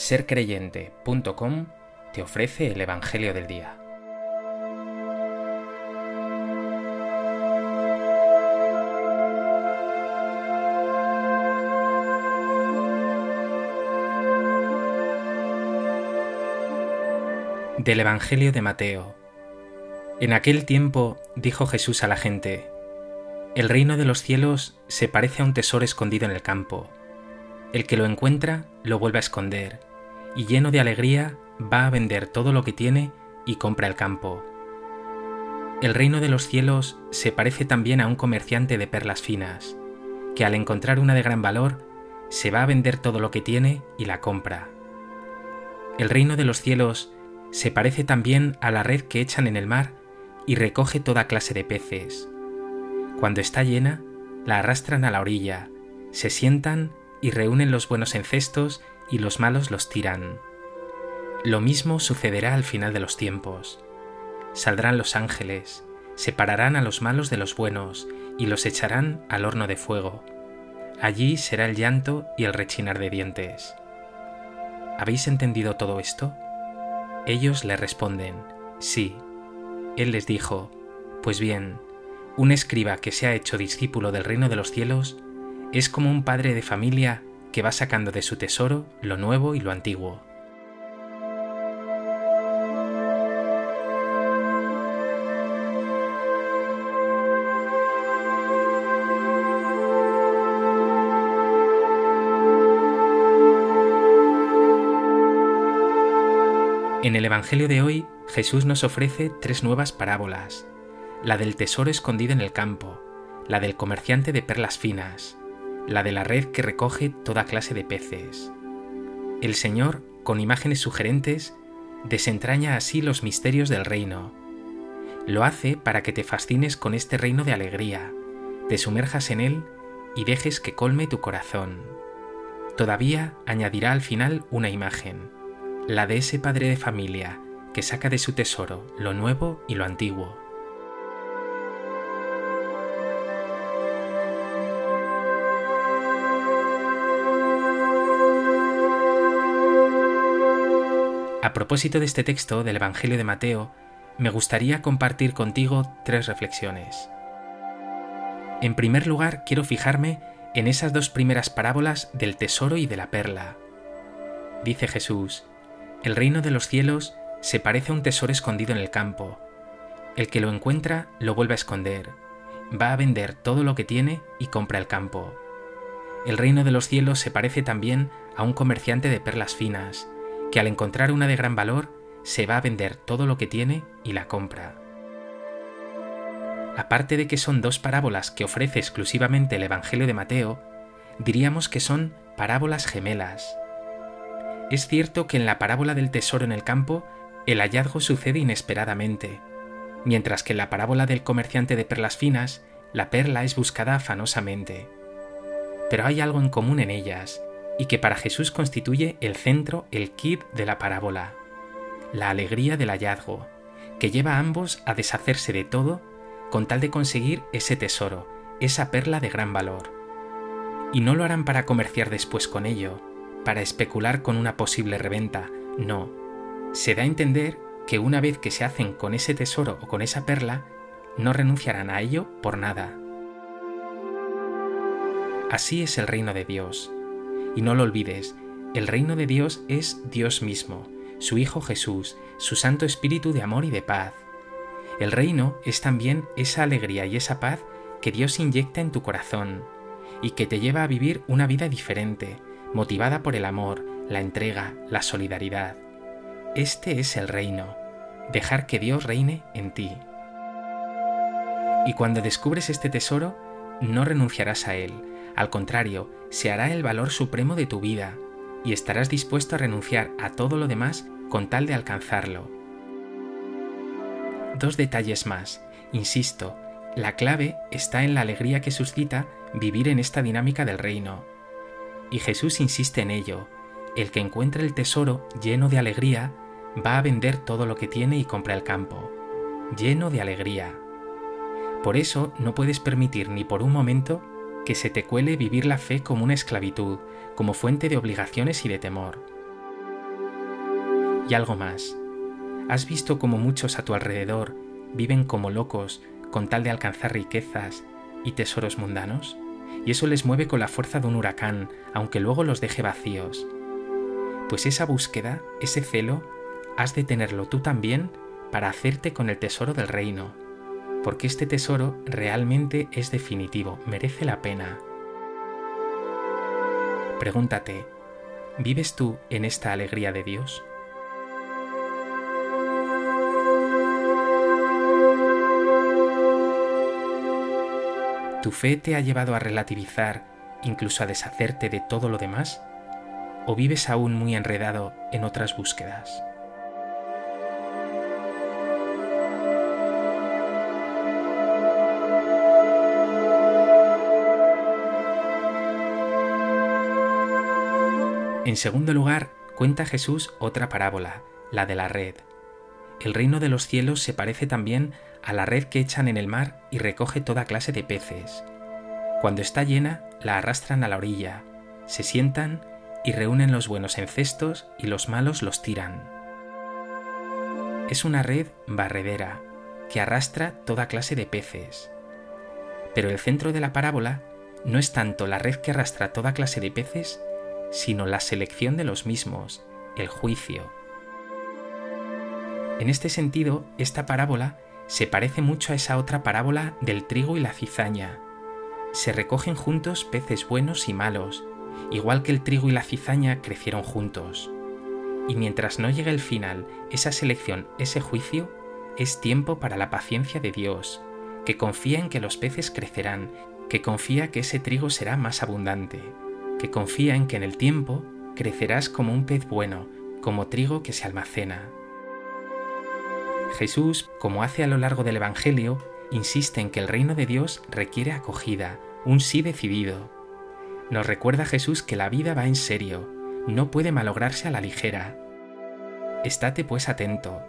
sercreyente.com te ofrece el Evangelio del Día. Del Evangelio de Mateo. En aquel tiempo dijo Jesús a la gente, El reino de los cielos se parece a un tesoro escondido en el campo. El que lo encuentra lo vuelve a esconder y lleno de alegría va a vender todo lo que tiene y compra el campo. El reino de los cielos se parece también a un comerciante de perlas finas, que al encontrar una de gran valor, se va a vender todo lo que tiene y la compra. El reino de los cielos se parece también a la red que echan en el mar y recoge toda clase de peces. Cuando está llena, la arrastran a la orilla, se sientan y reúnen los buenos en cestos y los malos los tiran. Lo mismo sucederá al final de los tiempos. Saldrán los ángeles, separarán a los malos de los buenos y los echarán al horno de fuego. Allí será el llanto y el rechinar de dientes. ¿Habéis entendido todo esto? Ellos le responden, sí. Él les dijo, pues bien, un escriba que se ha hecho discípulo del reino de los cielos es como un padre de familia que va sacando de su tesoro lo nuevo y lo antiguo. En el Evangelio de hoy, Jesús nos ofrece tres nuevas parábolas. La del tesoro escondido en el campo, la del comerciante de perlas finas la de la red que recoge toda clase de peces. El Señor, con imágenes sugerentes, desentraña así los misterios del reino. Lo hace para que te fascines con este reino de alegría, te sumerjas en él y dejes que colme tu corazón. Todavía añadirá al final una imagen, la de ese padre de familia que saca de su tesoro lo nuevo y lo antiguo. Propósito de este texto del Evangelio de Mateo, me gustaría compartir contigo tres reflexiones. En primer lugar, quiero fijarme en esas dos primeras parábolas del tesoro y de la perla. Dice Jesús, el reino de los cielos se parece a un tesoro escondido en el campo. El que lo encuentra lo vuelve a esconder, va a vender todo lo que tiene y compra el campo. El reino de los cielos se parece también a un comerciante de perlas finas, que al encontrar una de gran valor se va a vender todo lo que tiene y la compra. Aparte de que son dos parábolas que ofrece exclusivamente el Evangelio de Mateo, diríamos que son parábolas gemelas. Es cierto que en la parábola del tesoro en el campo el hallazgo sucede inesperadamente, mientras que en la parábola del comerciante de perlas finas la perla es buscada afanosamente. Pero hay algo en común en ellas, y que para Jesús constituye el centro, el kit de la parábola, la alegría del hallazgo, que lleva a ambos a deshacerse de todo con tal de conseguir ese tesoro, esa perla de gran valor. Y no lo harán para comerciar después con ello, para especular con una posible reventa, no. Se da a entender que una vez que se hacen con ese tesoro o con esa perla, no renunciarán a ello por nada. Así es el reino de Dios. Y no lo olvides, el reino de Dios es Dios mismo, su Hijo Jesús, su Santo Espíritu de amor y de paz. El reino es también esa alegría y esa paz que Dios inyecta en tu corazón y que te lleva a vivir una vida diferente, motivada por el amor, la entrega, la solidaridad. Este es el reino, dejar que Dios reine en ti. Y cuando descubres este tesoro, no renunciarás a él, al contrario, se hará el valor supremo de tu vida y estarás dispuesto a renunciar a todo lo demás con tal de alcanzarlo. Dos detalles más. Insisto, la clave está en la alegría que suscita vivir en esta dinámica del reino. Y Jesús insiste en ello. El que encuentra el tesoro lleno de alegría va a vender todo lo que tiene y compra el campo. Lleno de alegría. Por eso no puedes permitir ni por un momento que se te cuele vivir la fe como una esclavitud, como fuente de obligaciones y de temor. Y algo más. ¿Has visto cómo muchos a tu alrededor viven como locos con tal de alcanzar riquezas y tesoros mundanos? Y eso les mueve con la fuerza de un huracán, aunque luego los deje vacíos. Pues esa búsqueda, ese celo, has de tenerlo tú también para hacerte con el tesoro del reino, porque este tesoro realmente es definitivo, merece la pena. Pregúntate, ¿vives tú en esta alegría de Dios? ¿Tu fe te ha llevado a relativizar, incluso a deshacerte de todo lo demás? ¿O vives aún muy enredado en otras búsquedas? En segundo lugar, cuenta Jesús otra parábola, la de la red. El reino de los cielos se parece también a la red que echan en el mar y recoge toda clase de peces. Cuando está llena, la arrastran a la orilla, se sientan y reúnen los buenos en cestos y los malos los tiran. Es una red barredera que arrastra toda clase de peces. Pero el centro de la parábola no es tanto la red que arrastra toda clase de peces, sino la selección de los mismos, el juicio. En este sentido, esta parábola se parece mucho a esa otra parábola del trigo y la cizaña. Se recogen juntos peces buenos y malos, igual que el trigo y la cizaña crecieron juntos. Y mientras no llegue el final, esa selección, ese juicio, es tiempo para la paciencia de Dios, que confía en que los peces crecerán, que confía que ese trigo será más abundante que confía en que en el tiempo crecerás como un pez bueno, como trigo que se almacena. Jesús, como hace a lo largo del Evangelio, insiste en que el reino de Dios requiere acogida, un sí decidido. Nos recuerda Jesús que la vida va en serio, no puede malograrse a la ligera. Estate pues atento.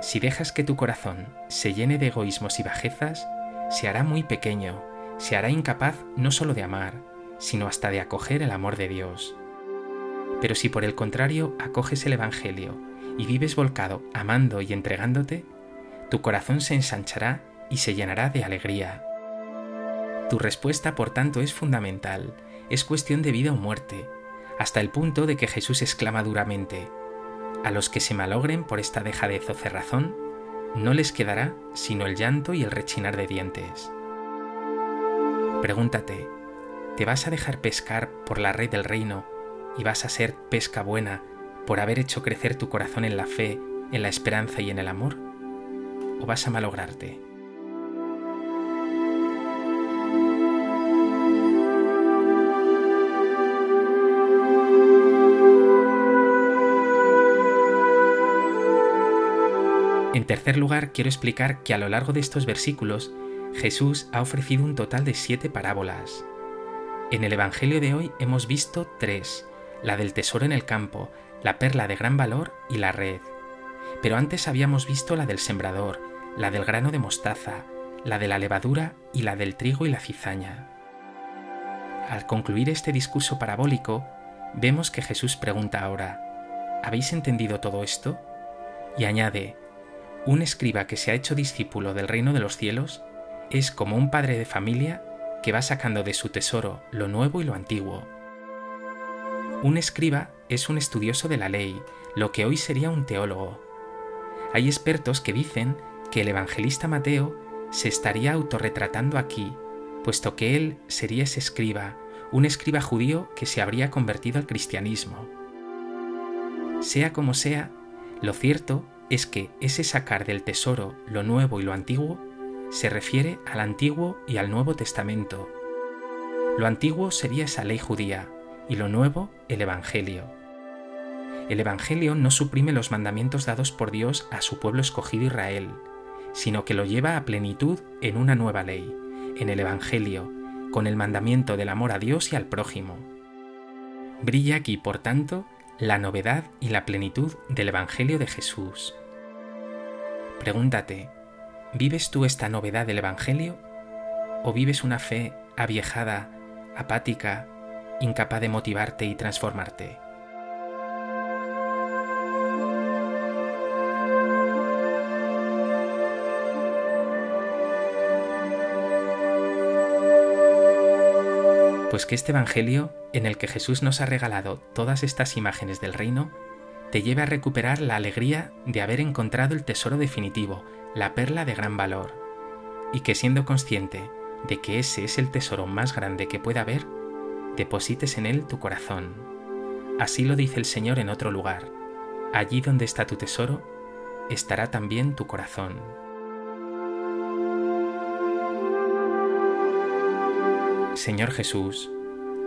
Si dejas que tu corazón se llene de egoísmos y bajezas, se hará muy pequeño, se hará incapaz no solo de amar, sino hasta de acoger el amor de Dios. Pero si por el contrario acoges el Evangelio y vives volcado, amando y entregándote, tu corazón se ensanchará y se llenará de alegría. Tu respuesta, por tanto, es fundamental, es cuestión de vida o muerte, hasta el punto de que Jesús exclama duramente, a los que se malogren por esta dejadez o cerrazón, no les quedará sino el llanto y el rechinar de dientes. Pregúntate, ¿Te vas a dejar pescar por la red del reino y vas a ser pesca buena por haber hecho crecer tu corazón en la fe, en la esperanza y en el amor? ¿O vas a malograrte? En tercer lugar, quiero explicar que a lo largo de estos versículos, Jesús ha ofrecido un total de siete parábolas. En el Evangelio de hoy hemos visto tres, la del tesoro en el campo, la perla de gran valor y la red. Pero antes habíamos visto la del sembrador, la del grano de mostaza, la de la levadura y la del trigo y la cizaña. Al concluir este discurso parabólico, vemos que Jesús pregunta ahora, ¿habéis entendido todo esto? Y añade, un escriba que se ha hecho discípulo del reino de los cielos es como un padre de familia que va sacando de su tesoro lo nuevo y lo antiguo. Un escriba es un estudioso de la ley, lo que hoy sería un teólogo. Hay expertos que dicen que el evangelista Mateo se estaría autorretratando aquí, puesto que él sería ese escriba, un escriba judío que se habría convertido al cristianismo. Sea como sea, lo cierto es que ese sacar del tesoro lo nuevo y lo antiguo se refiere al Antiguo y al Nuevo Testamento. Lo antiguo sería esa ley judía y lo nuevo el Evangelio. El Evangelio no suprime los mandamientos dados por Dios a su pueblo escogido Israel, sino que lo lleva a plenitud en una nueva ley, en el Evangelio, con el mandamiento del amor a Dios y al prójimo. Brilla aquí, por tanto, la novedad y la plenitud del Evangelio de Jesús. Pregúntate, ¿Vives tú esta novedad del Evangelio? ¿O vives una fe aviejada, apática, incapaz de motivarte y transformarte? Pues que este Evangelio, en el que Jesús nos ha regalado todas estas imágenes del reino, te lleve a recuperar la alegría de haber encontrado el tesoro definitivo, la perla de gran valor, y que siendo consciente de que ese es el tesoro más grande que pueda haber, deposites en él tu corazón. Así lo dice el Señor en otro lugar. Allí donde está tu tesoro, estará también tu corazón. Señor Jesús,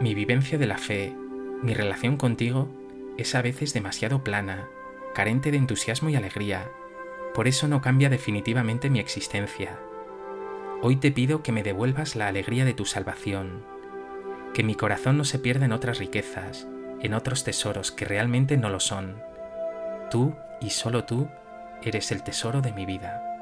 mi vivencia de la fe, mi relación contigo es a veces demasiado plana, carente de entusiasmo y alegría. Por eso no cambia definitivamente mi existencia. Hoy te pido que me devuelvas la alegría de tu salvación, que mi corazón no se pierda en otras riquezas, en otros tesoros que realmente no lo son. Tú y solo tú eres el tesoro de mi vida.